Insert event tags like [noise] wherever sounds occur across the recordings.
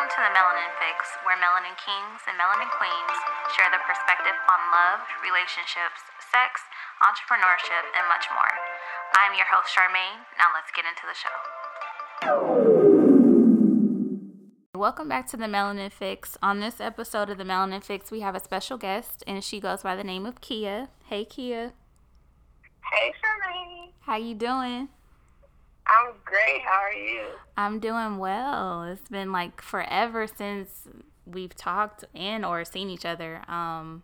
Welcome to the Melanin Fix, where melanin kings and melanin queens share their perspective on love, relationships, sex, entrepreneurship, and much more. I'm your host, Charmaine. Now let's get into the show. Welcome back to the Melanin Fix. On this episode of the Melanin Fix, we have a special guest, and she goes by the name of Kiyah. Hey, Kiyah. Hey, Charmaine. How you doing? I'm great. How are you? I'm doing well. It's been like forever since we've talked and or seen each other. Um,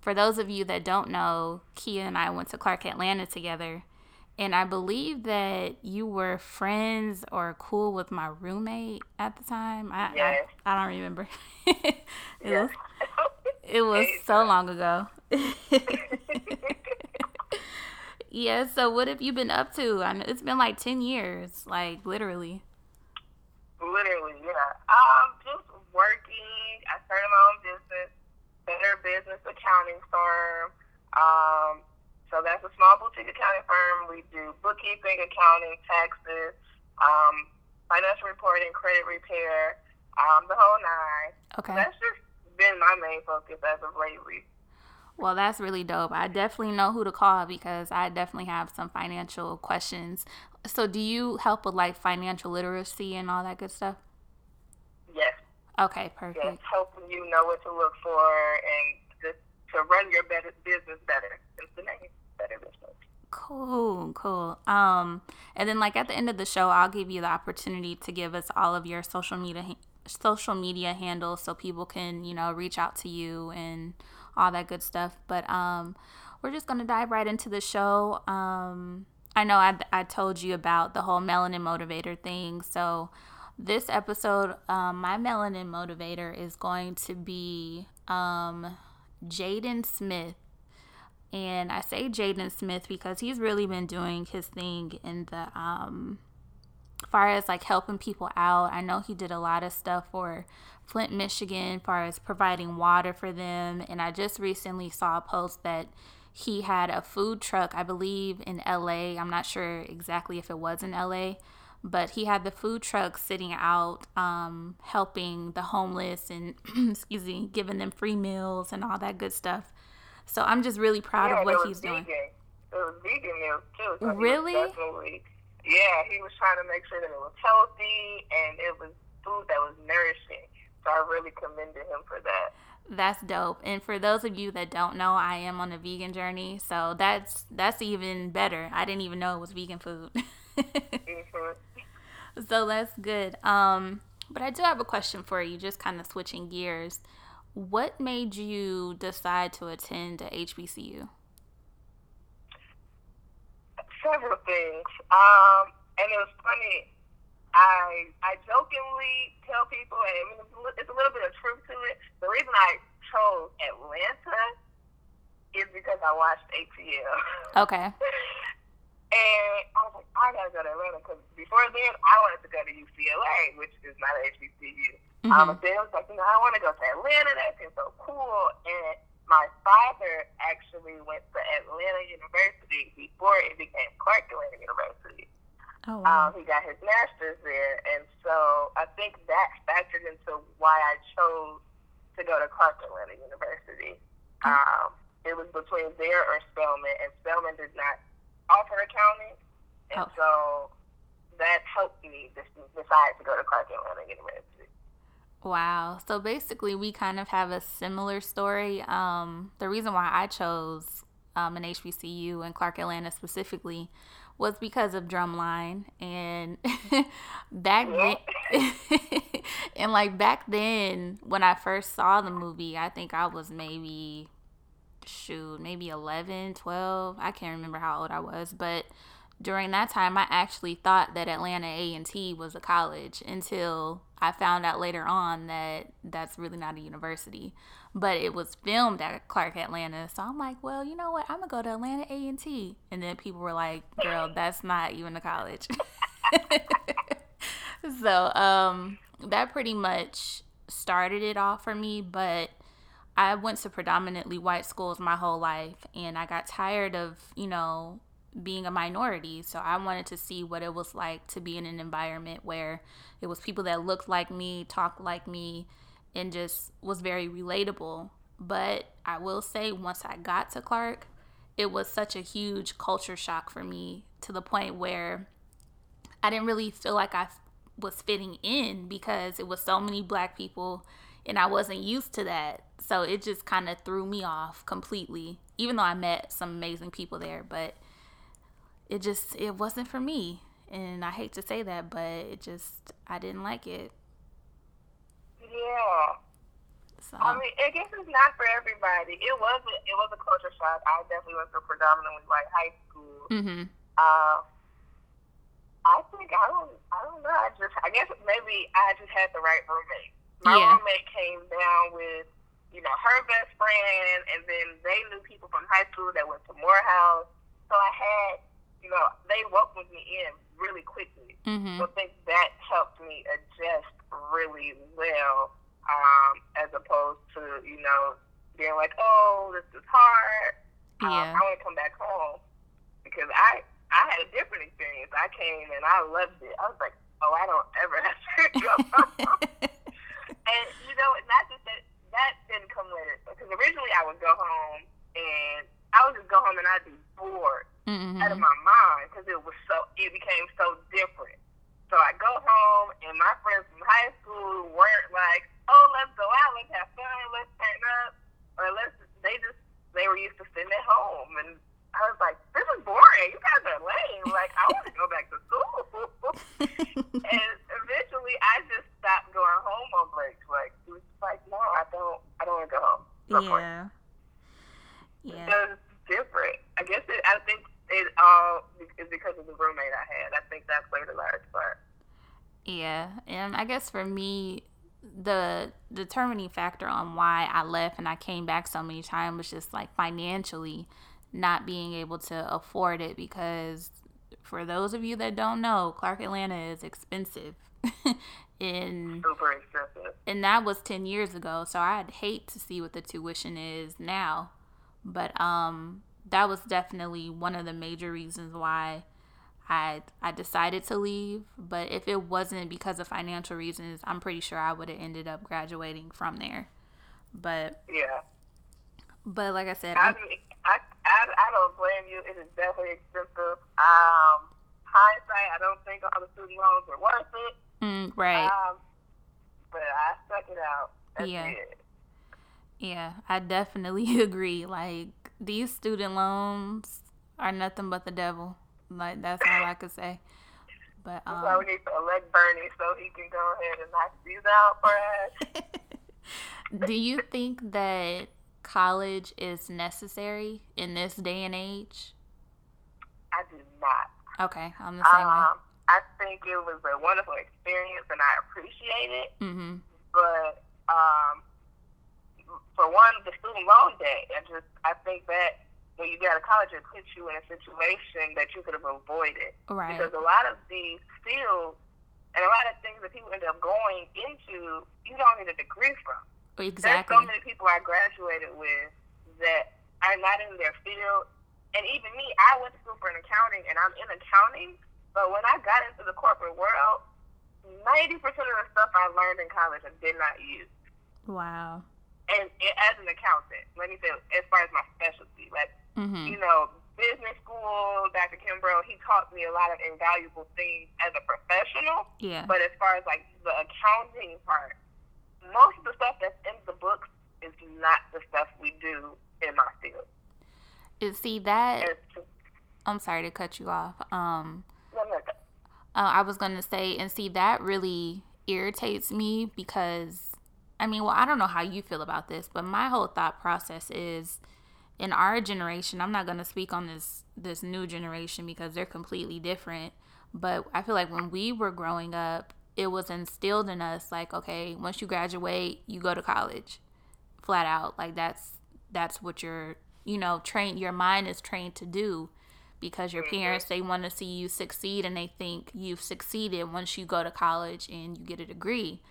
for those of you that don't know, Kiyah and I went to Clark Atlanta together. And I believe that you were friends or cool with my roommate at the time. I yes. I, I, don't remember. [laughs] it yes. was it was [laughs] so long ago. [laughs] Yeah, so what have you been up to? I know it's been like 10 years, like literally. Literally, yeah. Um, just working. I started my own business, Better Business Accounting Firm. Um, so that's a small boutique accounting firm. We do bookkeeping, accounting, taxes, um, financial reporting, credit repair, um, the whole nine. Okay. So that's just been my main focus as of lately. Well, that's really dope. I definitely know who to call because I definitely have some financial questions. So, do you help with like financial literacy and all that good stuff? Yes. Okay, perfect. Yes, helping you know what to look for and just to run your better business better. The name, better business. Cool, cool. Um, and then like at the end of the show, I'll give you the opportunity to give us all of your social media social media handles so people can you know reach out to you and all that good stuff. But um, we're just gonna dive right into the show. Um, I know I, I told you about the whole melanin motivator thing. So this episode, um, my melanin motivator is going to be um, Jaden Smith. And I say Jaden Smith because he's really been doing his thing in the um, far as like helping people out. I know he did a lot of stuff for Flint, Michigan, far as providing water for them. And I just recently saw a post that he had a food truck, I believe, in LA. I'm not sure exactly if it was in LA, but he had the food truck sitting out, um, helping the homeless and, [clears throat] excuse me, giving them free meals and all that good stuff. So I'm just really proud yeah, of what he's vegan. doing. It was vegan meals too. So really? Yeah, he was trying to make sure that it was healthy and it was food that was nourishing. So I really commended him for that. That's dope. And for those of you that don't know, I am on a vegan journey, so that's that's even better. I didn't even know it was vegan food. [laughs] mm-hmm. So that's good. Um, but I do have a question for you, just kind of switching gears. What made you decide to attend a HBCU? Several things. Um, and it was funny. I I jokingly tell people, and I mean, it's a little bit of truth to it. The reason I chose Atlanta is because I watched ATL. Okay. [laughs] and I was like, I gotta go to Atlanta because before then I wanted to go to UCLA, which is not an HBCU. Mm-hmm. Um, but then I was like, you know, I want to go to Atlanta. That seems so cool. And my father actually went to Atlanta University before it became Clark Atlanta University. Oh, wow. um, he got his master's there, and so I think that factored into why I chose to go to Clark Atlanta University. Mm-hmm. Um, it was between there or Spelman, and Spelman did not offer accounting, and oh. so that helped me decide to go to Clark Atlanta University. Wow. So basically, we kind of have a similar story. Um, the reason why I chose um, an HBCU and Clark Atlanta specifically was because of Drumline and [laughs] back then [laughs] and like back then when I first saw the movie, I think I was maybe shoot, maybe 11, 12. I can't remember how old I was, but during that time I actually thought that Atlanta A&T was a college until I found out later on that that's really not a university but it was filmed at Clark Atlanta. So I'm like, well, you know what? I'm gonna go to Atlanta A and T. And then people were like, girl, that's not even a college. [laughs] so um, that pretty much started it all for me. But I went to predominantly white schools my whole life, and I got tired of you know being a minority. So I wanted to see what it was like to be in an environment where it was people that looked like me, talked like me, and just was very relatable. But I will say, once I got to Clark, it was such a huge culture shock for me to the point where I didn't really feel like I was fitting in because it was so many black people and I wasn't used to that. So it just kind of threw me off completely, even though I met some amazing people there, but it just it wasn't for me. And I hate to say that, but it just I didn't like it. Yeah. So. I mean, I guess it's not for everybody. It was a, it was a culture shock. I definitely went to predominantly like high school. Mm-hmm. Uh, I think I don't I don't know. I just I guess maybe I just had the right roommate. My yeah. roommate came down with you know her best friend, and then they knew people from high school that went to Morehouse. So I had you know they welcomed me in really quickly. Mm-hmm. So I think that helped me adjust really well, um, as opposed to you know being like, oh, this is hard. Um, yeah. Um, I want to come back home because I I had a different experience. I came and I loved it. I was like, oh, I don't ever have to [laughs] go home. [laughs] and you know, and not just that that didn't come later because originally I would go home and I would just go home and I'd be bored mm-hmm. out of my mind because it was so it became so different. So I go home and my friends from high school weren't like, oh, let's go out, let's have fun, let's turn up, or let's. They just they were used to sitting at home and I was like, this is boring. You guys are lame. Like, I want to go back to school. and eventually, I just stopped going home on breaks. Like, it was like, no, I don't. I don't want to go home. No yeah. Point. Yeah. Because it's different. I guess it. I think it all is because of the roommate I had. I think that played a large part. Yeah, and I guess for me, the determining factor on why I left and I came back so many times was just like financially not being able to afford it because for those of you that don't know, Clark Atlanta is expensive. [laughs] in super expensive. And that was 10 years ago, so I'd hate to see what the tuition is now. But um that was definitely one of the major reasons why I I decided to leave, but if it wasn't because of financial reasons, I'm pretty sure I would have ended up graduating from there. But yeah. But like I said, I, I, I, I don't blame you. It is definitely expensive. Um, hindsight, I don't think all the student loans are worth it. Mm, right. Um, but I stuck it out. That's yeah. It. Yeah, I definitely [laughs] agree. Like these student loans are nothing but the devil. Like that's all I could say. But um, so we need to elect Bernie so he can go ahead and knock these out for us. [laughs] Do you think that college is necessary in this day and age? I do not. Okay, I'm the same um, way. I think it was a wonderful experience and I appreciate it. Mm-hmm. But um, for one, the student loan debt, I just I think that when you get out of college, it puts you in a situation that you could have avoided. Right. Because a lot of these fields and a lot of things that people end up going into, you don't need a degree from. Exactly. There's so many people I graduated with that are not in their field. And even me, I went to school for an accounting and I'm in accounting. But when I got into the corporate world, 90% of the stuff I learned in college I did not use. Wow. And, and as an accountant, let me say, as far as my specialty, like, mm-hmm. you know, business school, Dr. Kimbrough, he taught me a lot of invaluable things as a professional. Yeah. But as far as like the accounting part, most of the stuff that's in the books is not the stuff we do in my field. And see that. I'm sorry to cut you off. Um, uh, I was gonna say, and see that really irritates me because, I mean, well, I don't know how you feel about this, but my whole thought process is, in our generation, I'm not gonna speak on this this new generation because they're completely different. But I feel like when we were growing up, it was instilled in us like okay once you graduate you go to college flat out like that's that's what you're you know train your mind is trained to do because your mm-hmm. parents they want to see you succeed and they think you've succeeded once you go to college and you get a degree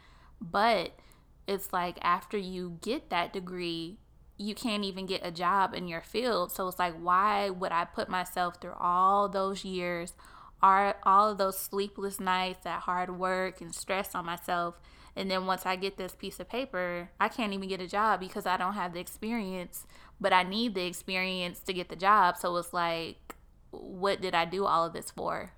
but it's like after you get that degree you can't even get a job in your field. So it's like, why would I put myself through all those years, all, all of those sleepless nights, that hard work and stress on myself? And then once I get this piece of paper, I can't even get a job because I don't have the experience, but I need the experience to get the job. So it's like, what did I do all of this for?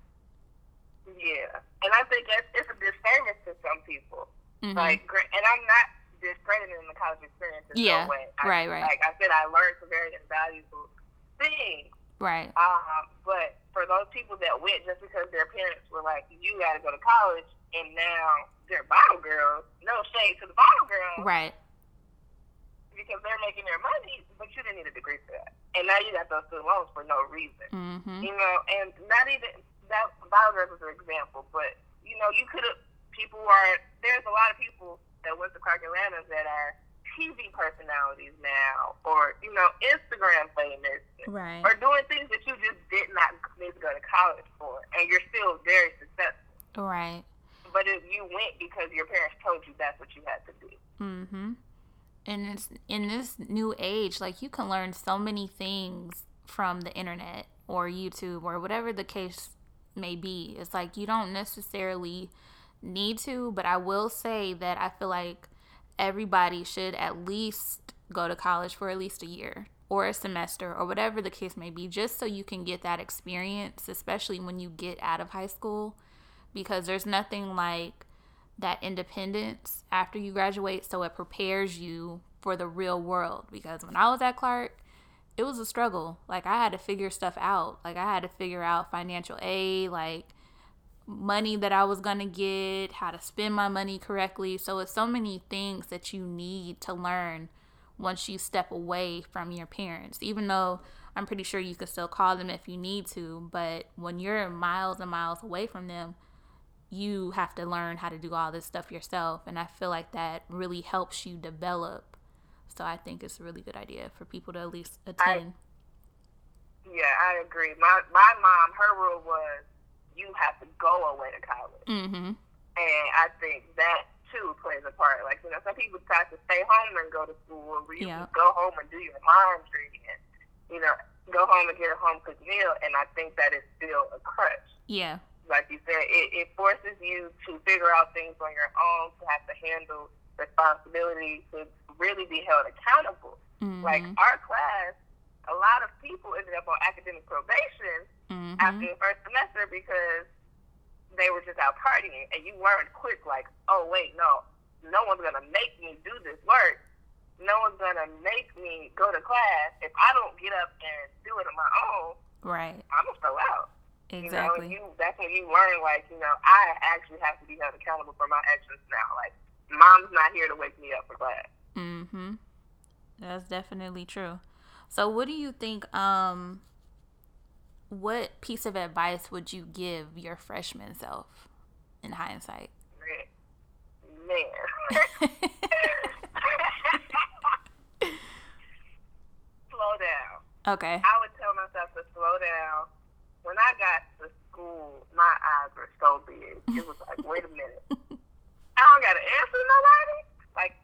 Yeah. And I think that's, it's a disservice to some people. Mm-hmm. Like, and I'm not discrediting the college experience in yeah. no way. I, right, right. Like I said, I learned some very invaluable things. Right. Um, but for those people that went just because their parents were like, you got to go to college, and now they're bottle girls, no shade to the bottle girls. Right. Because they're making their money, but you didn't need a degree for that. And now you got those student loans for no reason. Mm-hmm. You know, and not even, that bottle girls is an example, but, you know, you could have, people are, there's a lot of people that went to Clark Atlanta that are TV personalities now, or you know, Instagram famous, right? Or doing things that you just did not need to go to college for, and you're still very successful, right? But if you went because your parents told you that's what you had to do. Mm-hmm. And it's in this new age, like you can learn so many things from the internet or YouTube or whatever the case may be. It's like you don't necessarily need to, but I will say that I feel like everybody should at least go to college for at least a year or a semester or whatever the case may be, just so you can get that experience, especially when you get out of high school, because there's nothing like that independence after you graduate, so it prepares you for the real world. Because when I was at Clark, it was a struggle. Like I had to figure stuff out. Like I had to figure out financial aid, like money that I was going to get, how to spend my money correctly. So it's so many things that you need to learn once you step away from your parents. Even though I'm pretty sure you can still call them if you need to, but when you're miles and miles away from them, you have to learn how to do all this stuff yourself. And I feel like that really helps you develop. So I think it's a really good idea for people to at least attend. I, yeah, I agree. My my mom, her rule was you have to go away to college. Mm-hmm. And I think that too plays a part. Like, you know, some people try to stay home and go to school, or you yeah. go home and do your laundry and, you know, go home and get a home cooked meal. And I think that is still a crutch. Yeah. Like you said, it, it forces you to figure out things on your own, to have to handle responsibility, to really be held accountable. Mm-hmm. Like our class, a lot of people ended up on academic probation mm-hmm. after the first semester because they were just out partying, and you weren't quick like, oh wait, no, no one's gonna make me do this work. No one's gonna make me go to class if I don't get up and do it on my own. Right. I'm gonna throw out. Exactly. You know, you, that's when you learn, like, you know, I actually have to be held accountable for my actions now. Like, mom's not here to wake me up for class. Mm-hmm. That's definitely true. So, what do you think? Um, what piece of advice would you give your freshman self in hindsight? Man. slow down. Okay. I would tell myself to slow down. When I got to school, my eyes were so big. It was like, wait a minute. [laughs] I don't got to answer nobody? Like,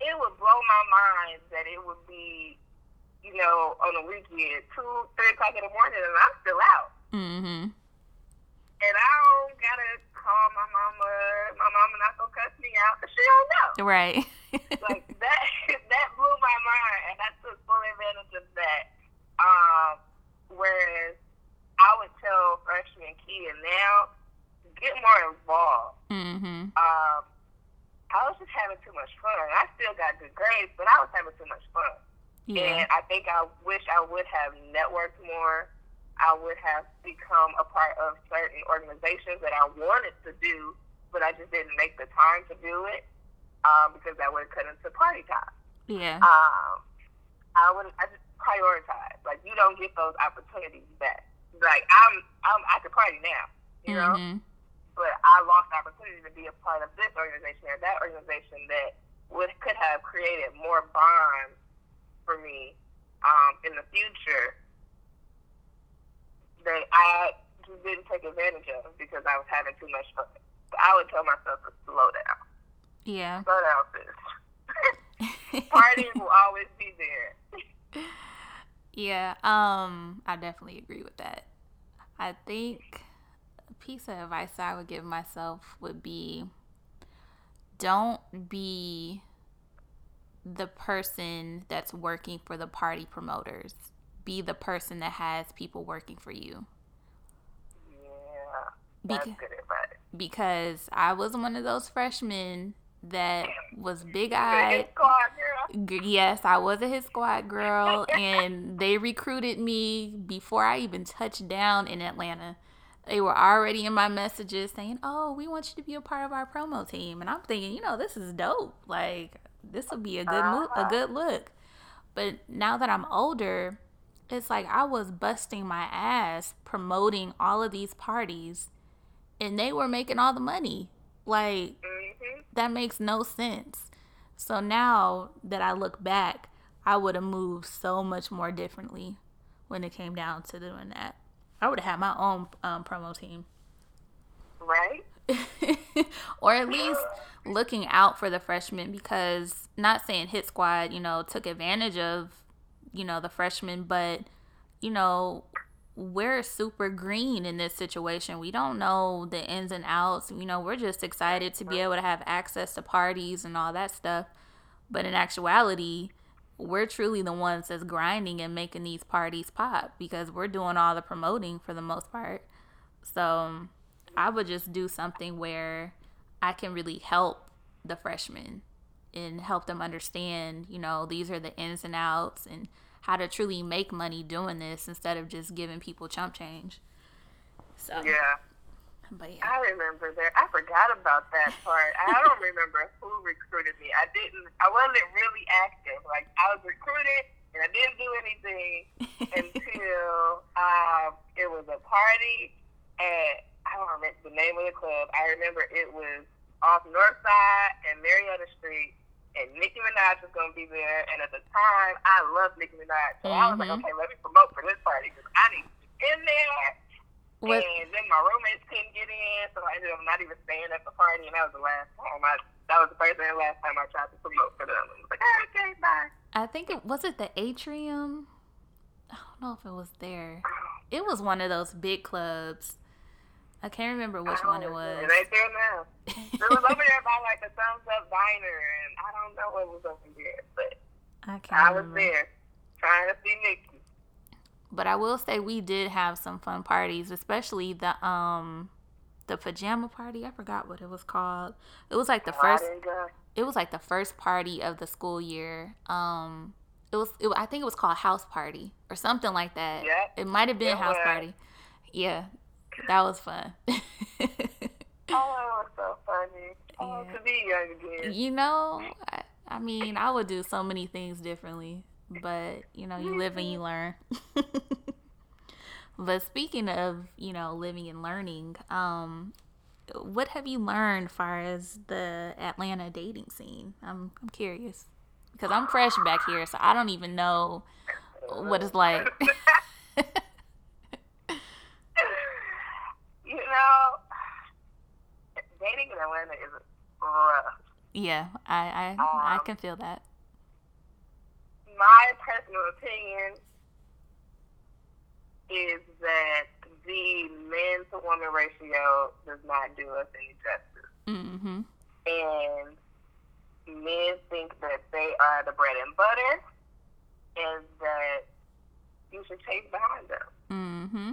it would blow my mind that it would be you know, on the weekend, two, three o'clock in the morning, and I'm still out. Mm-hmm. And I don't gotta call my mama. My mama not gonna cuss me out, but she don't know. Right. [laughs] like that. [laughs] That blew my mind, and I took full advantage of that. Um, whereas I would tell freshman kid now, get more involved. Mm-hmm. Um, I was just having too much fun. I still got good grades, but I was having too much fun. Yeah. And I think I wish I would have networked more. I would have become a part of certain organizations that I wanted to do, but I just didn't make the time to do it um, because that would have cut into party time. Yeah. Um, I would I just prioritize. Like you don't get those opportunities back. Like I'm I'm I could party now, you know. Mm-hmm. But I lost the opportunity to be a part of this organization or that organization that would could have created more bonds for me um, in the future that I just didn't take advantage of because I was having too much fun. I would tell myself to slow down. Yeah. Slow down, sis. [laughs] Partying will always be there. Yeah, um, I definitely agree with that. I think a piece of advice I would give myself would be don't be the person that's working for the party promoters. Be the person that has people working for you. Yeah. Beca- because I was one of those freshmen that was [laughs] big eyed. squad, girl. G- Yes, I was a hit squad girl, [laughs] and they recruited me before I even touched down in Atlanta. They were already in my messages saying, "Oh, we want you to be a part of our promo team," and I'm thinking, you know, this is dope. Like this would be a good mo- a good look. But now that I'm older, it's like I was busting my ass promoting all of these parties, and they were making all the money. Like hmm that makes no sense. So now that I look back, I would have moved so much more differently when it came down to doing that. I would have had my own um, promo team. Right? [laughs] or at least looking out for the freshmen because not saying hit squad you know took advantage of you know the freshmen but you know we're super green in this situation. We don't know the ins and outs. You know we're just excited to be able to have access to parties and all that stuff. But in actuality we're truly the ones that's grinding and making these parties pop because we're doing all the promoting for the most part. So I would just do something where I can really help the freshmen and help them understand, you know, these are the ins and outs and how to truly make money doing this instead of just giving people chump change. So, Yeah. but yeah. I remember that. I forgot about that part. I don't remember who recruited me. I didn't. I wasn't really active. Like I was recruited, and I didn't do anything [laughs] until um, it was a party at I don't remember the name of the club. I remember it was off North Side and Marietta Street, and Nicki Minaj was going to be there. And at the time, I loved Nicki Minaj, so I was like, Mhm. okay, let me promote for this party because I need to be in there. What, And then my roommates couldn't get in, so I ended up not even staying at the party, and that was the last time I. That was the first and last time I tried to promote for them. It was like, "Ah, okay, bye. I think it was it the atrium. I don't know if it was there. It was one of those big clubs. I can't remember which one it was. It ain't there now. It was over there by like the Thumbs Up Diner, and I don't know what was over there, but I can't I was remember. there trying to see Nicki. But I will say we did have some fun parties, especially the um the pajama party. I forgot what it was called. It was like the Oh, first it was like the first party of the school year. Um it was it, I think it was called house party or something like that. Yeah, It might have been house was. party. Yeah. That was fun. [laughs] Oh, it was so funny. Oh, Yeah. to be young again. you know, I, I mean, I would do so many things differently, but you know, you live and you learn. [laughs] but speaking of, you know, living and learning, um, what have you learned far as the Atlanta dating scene? I'm I'm curious because I'm fresh back here, so I don't even know what it's like. [laughs] you know, Atlanta is rough. yeah, I I, I Um, can feel that. My personal opinion is that the men to woman ratio does not do us any justice. Mm-hmm. And men think that they are the bread and butter and that you should chase behind them. Mm-hmm.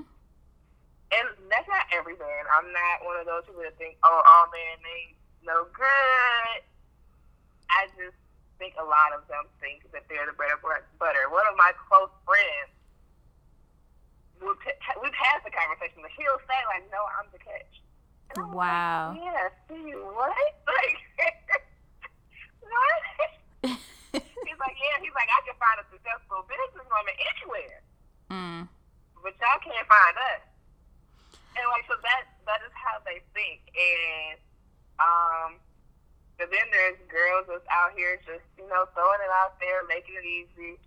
And that's not every. I'm not one of those people that think, oh, all men ain't no good. I just think a lot of them think that they're the bread and butter. One of my close friends, we've, t- we've had the conversation, but he'll say, like, no, I'm the catch. I'm Wow. Like, yeah, see, what? [laughs] Like, what? [laughs] He's like, yeah, he's like, I can find a successful businesswoman anywhere mm. but y'all can't find us. And like so that that is how they think. And um but then there's girls that's out here just, you know, throwing it out there, making it easy.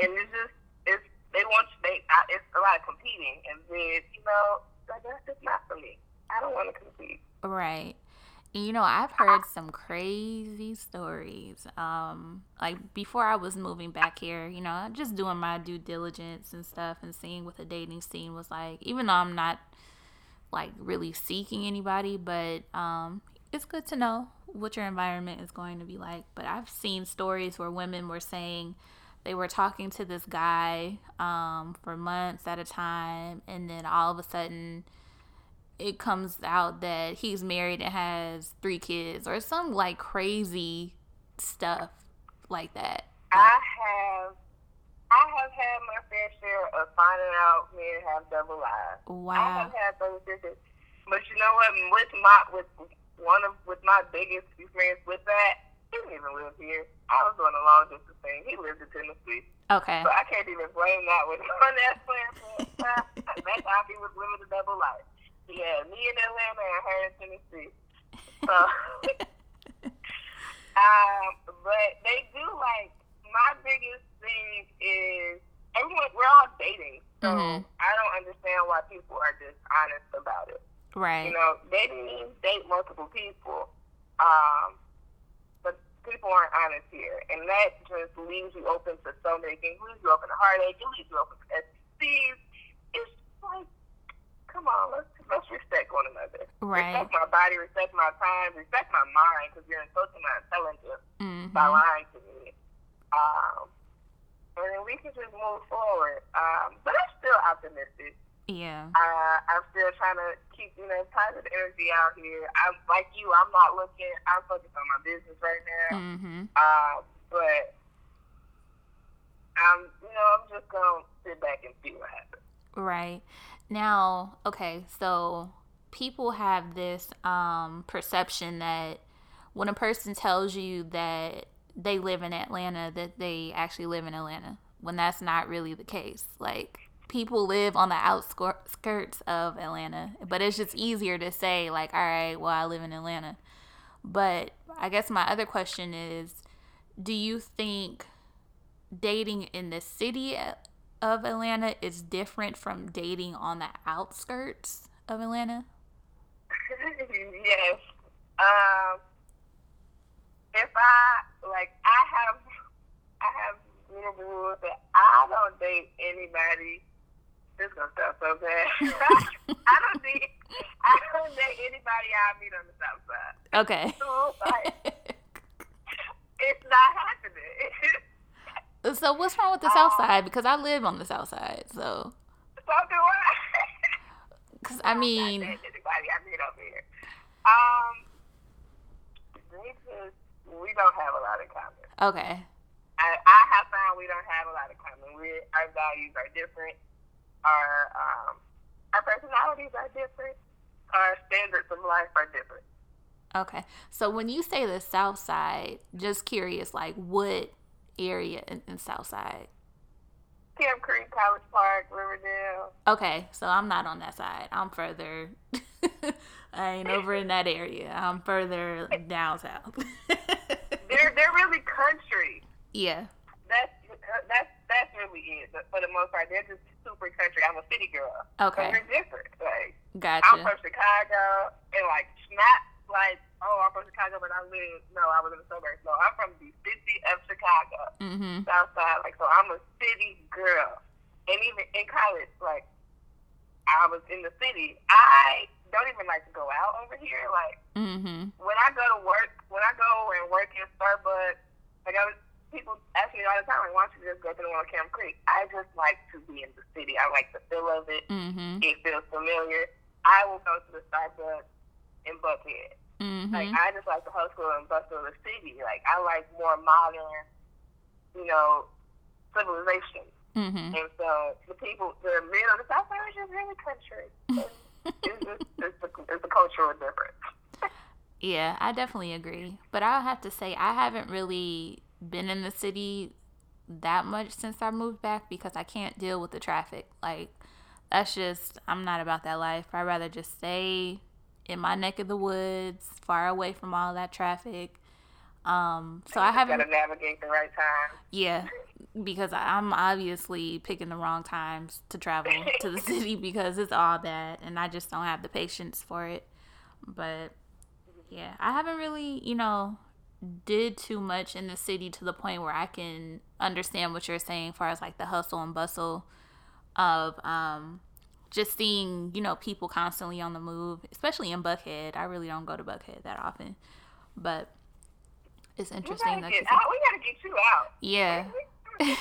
And it's just it's they want they it's a lot of competing and then, you know, like that's just not for me. I don't want to compete. Right. You know, I've heard some crazy stories. Um, like before I was moving back here, you know, just doing my due diligence and stuff and seeing what the dating scene was like. Even though I'm not like really seeking anybody, but um, it's good to know what your environment is going to be like. But I've seen stories where women were saying they were talking to this guy um, for months at a time, and then all of a sudden it comes out that he's married and has three kids or some like crazy stuff like that. I have I have had my fair share of finding out men have double lives. Wow. I have had those sisters. But you know what? With my with one of with my biggest experience with that, he didn't even live here. I was doing a long distance thing. He lived in Tennessee. Okay. So I can't even blame that with [laughs] on that plan. That's how he was living a double life. Yeah, me in Atlanta and her in Tennessee. So, [laughs] um, but they do like my biggest thing is everyone. We're all dating, so Mhm. I don't understand why people are dishonest about it. Right. You know, dating means date multiple people, um, but people aren't honest here, and that just leaves you open to so many things. Leaves you open to heartache. It leaves you open to STDs. It's like, come on, let's let's respect one another. Right. Respect my body, respect my time, respect my mind, because you're insulting my intelligence Mhm. by lying to me. Um, and then we can just move forward. Um, but I'm still optimistic. Yeah. Uh, I'm still trying to keep, you know, positive energy out here. I'm like you. I'm not looking. I'm focused on my business right now. Mhm. Uh, but I'm, you know, I'm just gonna sit back and see what happens. Right. Now, okay, so people have this um perception that when a person tells you that they live in Atlanta that they actually live in Atlanta when that's not really the case. Like people live on the outskirts of Atlanta, but it's just easier to say like, "All right, well, I live in Atlanta." But I guess my other question is, do you think dating in the city of Atlanta is different from dating on the outskirts of Atlanta? [laughs] yes. Um, if I like, I have, I have little rules that I don't date anybody. This gonna sound so bad. [laughs] I don't date. I don't date anybody I meet on the south side. Okay. So, like, [laughs] it's not happening. So what's wrong with the south side? Because I live on the south side, so so do [laughs] I. because I mean, anybody I meet over here. Um, they just we don't have a lot in common. okay, I, I have found we don't have a lot in common. We our values are different. Our um our personalities are different. Our standards of life are different. okay. So when you say the south side, just curious, like what area in, in south side? Camp Creek, College Park, Riverdale. Okay, so I'm not on that side. I'm further. [laughs] I ain't over in that area. I'm further down south. [laughs] They're they're really country. yeah. That's uh, that's that's really it. But for the most part, they're just super country. I'm a city girl. Okay. So we're different. Like gotcha. I'm from Chicago, and like not like oh I'm from Chicago, but I live no I was in the suburbs. No, I'm from the city of Chicago. Mhm. South Side. Like, so I'm a city girl. And even in college, like, I was in the city. I don't even like to go out over here. Like, Mhm. when I go to work, when I go and work in Starbucks, like, I was, people ask me all the time, like, why don't you just go to the one on Camp Creek? I just like to be in the city. I like the feel of it. Mhm. It feels familiar. I will go to the Starbucks in Buckhead. Like, Mhm. I just like the hustle and bustle of the city. Like, I like more modern, you know, civilization. Mhm. And so the people, the men on the South Side are just really country. It's, just, it's, a, it's a cultural difference. Yeah, I definitely agree. But I'll have to say I haven't really been in the city that much since I moved back because I can't deal with the traffic. Like that's just I'm not about that life. I'd rather just stay in my neck of the woods, far away from all that traffic. Um, so I haven't gotta navigate the right time. Yeah, because I'm obviously picking the wrong times to travel to the [laughs] city because it's all that, and I just don't have the patience for it. But Yeah, I haven't really, you know, did too much in the city to the point where I can understand what you're saying as far as like the hustle and bustle of um just seeing, you know, people constantly on the move, especially in Buckhead. I really don't go to Buckhead that often. But it's interesting that get, you we gotta get you out. Yeah. [laughs]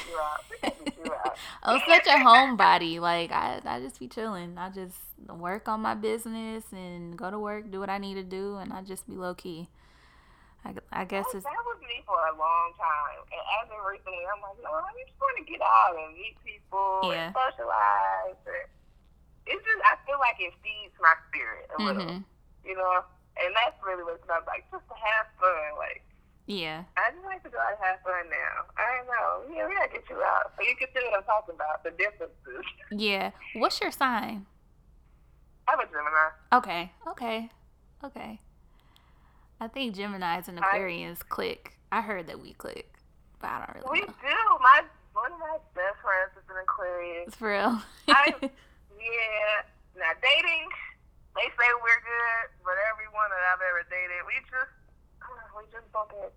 I'm such a homebody. Like I, I just be chilling. I just work on my business and go to work, do what I need to do, and I just be low key. I, I oh, guess that, it's that was me for a long time, and as of recently, I'm like, no, I'm just want to get out and meet people yeah. and socialize. And it's just, I feel like it feeds my spirit a mm-hmm. little, you know. And that's really what's up, like just to have fun, like yeah. I just like to go out and have fun now. I don't know. Yeah, we gotta get you out so you can see what I'm talking about, the differences. Yeah. What's your sign? I'm a Gemini. Okay. Okay. Okay. I think Gemini's and Aquarians I, click. I heard that we click, but I don't really we know. Do. My one of my best friends is an Aquarius. It's For real. I, [laughs] yeah. Now dating, they say we're good, but everyone that I've ever dated, we just [sighs] we just bump it.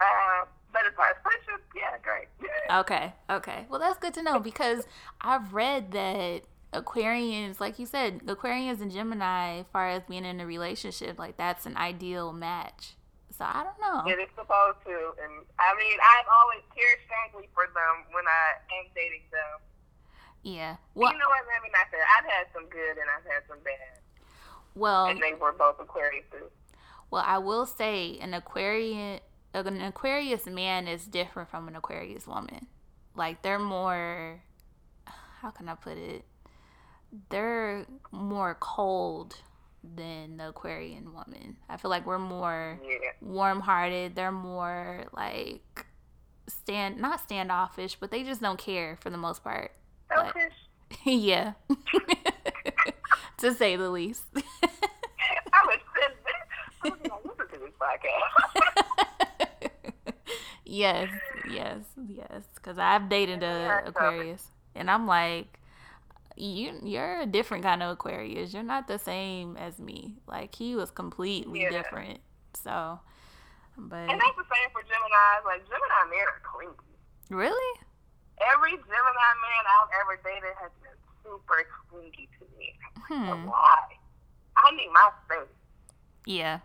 Uh, but as far as friendship, yeah, great. [laughs] okay, okay. Well, that's good to know because I've read that Aquarians, like you said, Aquarians and Gemini, as far as being in a relationship, like that's an ideal match. So I don't know. It is supposed to, and I mean, I've always cared strongly for them when I am dating them. Yeah. Well, you know what? Let me not say. I've had some good and I've had some bad. Well, and they were both Aquarius. Well, I will say an Aquarian uh, an Aquarius man is different from an Aquarius woman. Like they're more how can I put it? They're more cold than the Aquarian woman. I feel like we're more yeah. warm-hearted. They're more like stand not standoffish, but they just don't care for the most part. Selfish. But, [laughs] yeah. [laughs] to say the least. [laughs] I was yes, yes, yes. Because I've dated a Aquarius, and I'm like, you you're a different kind of Aquarius. You're not the same as me. Like he was completely yeah. different. So, but and that's the same for Gemini. Like Gemini men are clingy. Really? Every Gemini man I've ever dated has been super clingy to me. Hmm. Why? I need my space. Yeah.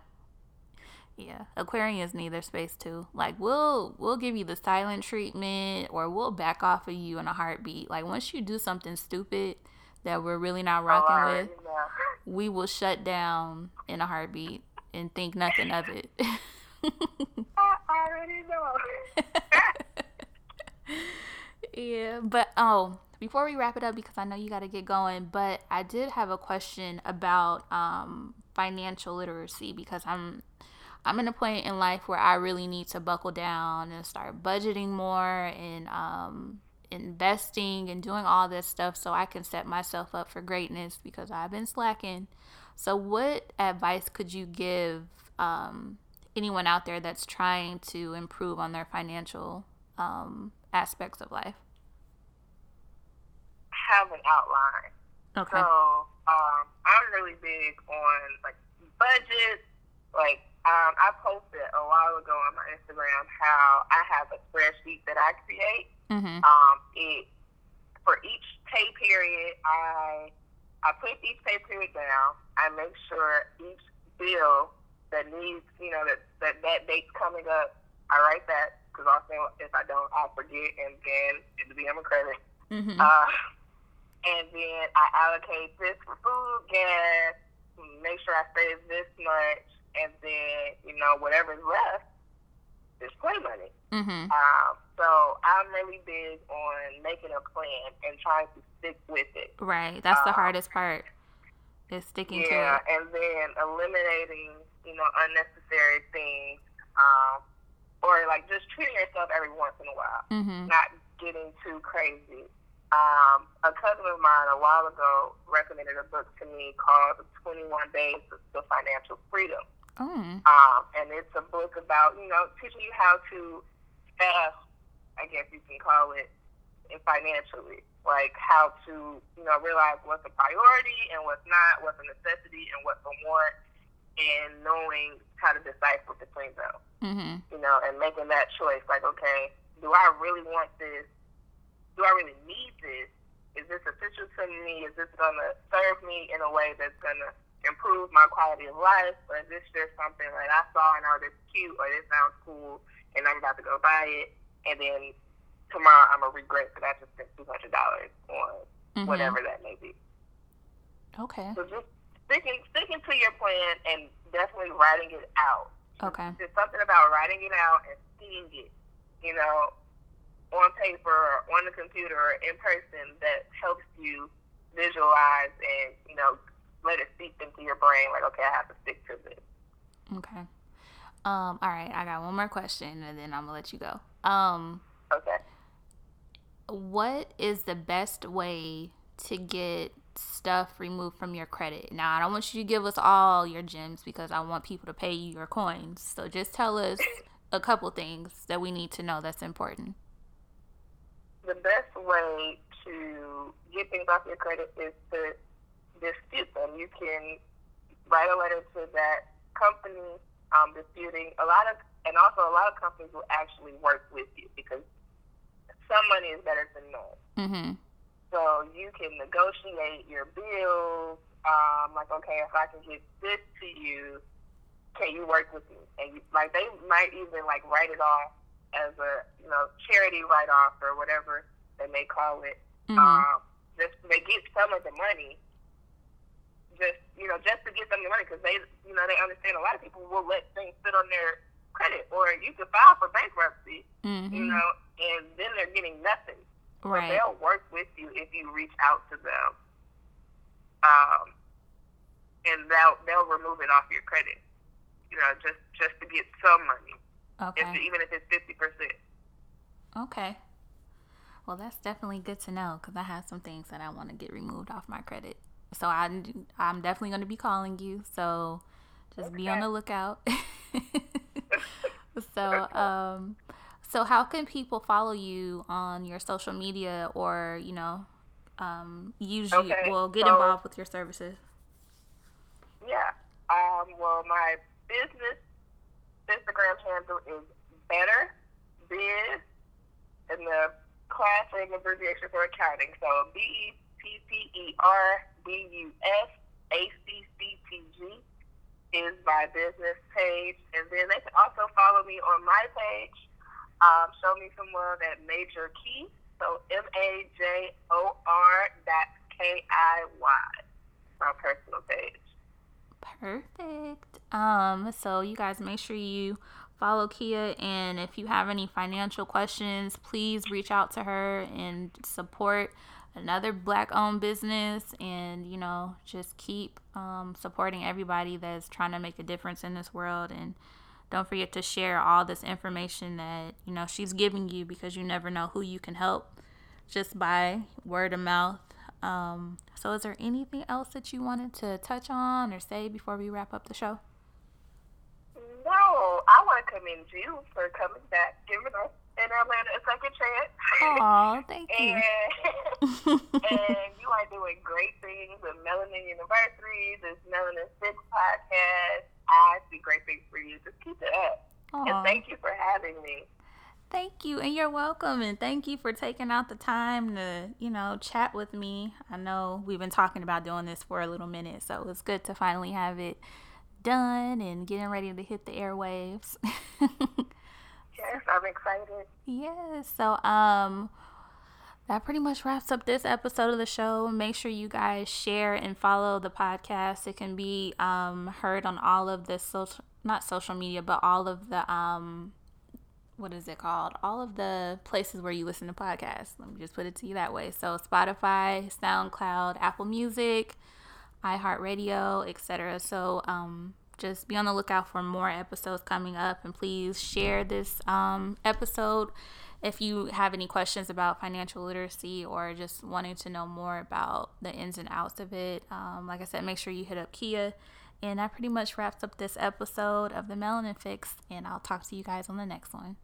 Yeah, Aquarians need their space too. Like we'll we'll give you the silent treatment or we'll back off of you in a heartbeat. Like once you do something stupid that we're really not oh, rocking oh, with, [laughs] we will shut down in a heartbeat and think nothing of it. I already know. [laughs] [laughs] yeah, but oh, before we wrap it up because I know you got to get going, but I did have a question about um financial literacy because I'm I'm in a point in life where I really need to buckle down and start budgeting more and um, investing and doing all this stuff so I can set myself up for greatness because I've been slacking. So, what advice could you give um, anyone out there that's trying to improve on their financial um, aspects of life? Have an outline. Okay. So, um, I'm really big on like budget, like um, I posted a while ago on my Instagram how I have a spreadsheet that I create. Mm-hmm. Um, it for each pay period, I I put each pay period down. I make sure each bill that needs, you know, that that that date's coming up. I write that because also if I don't, I'll forget, and then it'll be on my credit. Mm-hmm. Uh, and then I allocate this for food, gas. Make sure I save this much and then you know whatever's left is play money. Mm-hmm. Um, so I'm really big on making a plan and trying to stick with it. Right, that's um, the hardest part. Is sticking yeah, to it. Yeah, and then eliminating you know unnecessary things, um, or like just treating yourself every once in a while, mm-hmm. not getting too crazy. Um, a cousin of mine a while ago recommended a book to me called 21 Days to Financial Freedom. Mm. Um, and it's a book about, you know, teaching you how to fast, I guess you can call it, financially. Like how to, you know, realize what's a priority and what's not, what's a necessity and what's a want. and knowing how to decipher between them. Mm-hmm. You know, and making that choice. Like, okay, do I really want this? Do I really need this? Is this essential to me? Is this going to serve me in a way that's going to improve my quality of life? Or is this just something that I saw and oh, this cute or this sounds cool and I'm about to go buy it and then tomorrow I'm going to regret that I just spent $200 on mm-hmm. whatever that may be. Okay. So just sticking sticking to your plan and definitely writing it out. Okay. There's something about writing it out and seeing it, you know, on paper or on the computer or in person that helps you visualize and, you know, let it seep into your brain like, okay, I have to stick to this. Okay. Um, all right, I got one more question and then I'm gonna let you go. Um Okay. What is the best way to get stuff removed from your credit. Now, I don't want you to give us all your gems because I want people to pay you your coins. So just tell us [laughs] a couple things that we need to know that's important. The best way to get things off your credit is to dispute them. You can write a letter to that company um, disputing a lot of, and also a lot of companies will actually work with you because some money is better than none. Mm-hmm. So you can negotiate your bills. Um, like, okay, if I can get this to you, can you work with me? And you, like, they might even like write it off as a you know charity write off or whatever they may call it. Mm-hmm. Um, just they get some of the money, just you know, just to get them the money because they you know they understand a lot of people will let things sit on their credit or you could file for bankruptcy, mm-hmm. you know, and then they're getting nothing. Right. So they'll work with you if you reach out to them. Um, and they'll they'll remove it off your credit. You know, just just to get some money. Okay. If, even if it's fifty percent. Okay. Well, that's definitely good to know because I have some things that I want to get removed off my credit. So I, I'm definitely going to be calling you. So just okay. be on the lookout. [laughs] so, um, so, how can people follow you on your social media or, you know, um, use you, okay, well, get so, involved with your services? Yeah. Um, well, my business Instagram handle is Better Biz, and the classroom abbreviation for accounting. So B E T T E R B U S A C C T G is my business page. And then they can also follow me on my page um, show me some love at Major Key. So M A J O R dot K I Y. My personal page. Perfect. Um, so you guys make sure you follow Kiyah and if you have any financial questions, please reach out to her and support another black owned business and you know just keep um, supporting everybody that's trying to make a difference in this world and don't forget to share all this information that, you know, she's giving you because you never know who you can help just by word of mouth. Um, so, is there anything else that you wanted to touch on or say before we wrap up the show? No, I want to commend you for coming back, giving us in Atlanta a second chance. Oh, [laughs] thank you. and, [laughs] and you are doing great things with Melanin University, this Melanin Fix podcast. I see great things for you. Just keep it up. Aww. And thank you for having me. Thank you, and you're welcome. And thank you for taking out the time to, you know, chat with me. I know we've been talking about doing this for a little minute, so it's good to finally have it done and getting ready to hit the airwaves. [laughs] yes, I'm excited. Yes. So, um, that pretty much wraps up this episode of the show. Make sure you guys share and follow the podcast. It can be um, heard on all of the social, not social media, but all of the, um, what is it called? All of the places where you listen to podcasts. Let me just put it to you that way. So Spotify, SoundCloud, Apple Music, iHeartRadio, etc. So um, just be on the lookout for more episodes coming up, and please share this um, episode if you have any questions about financial literacy or just wanting to know more about the ins and outs of it, um, like I said, make sure you hit up Kiyah. And that pretty much wraps up this episode of the Melanin Fix, and I'll talk to you guys on the next one.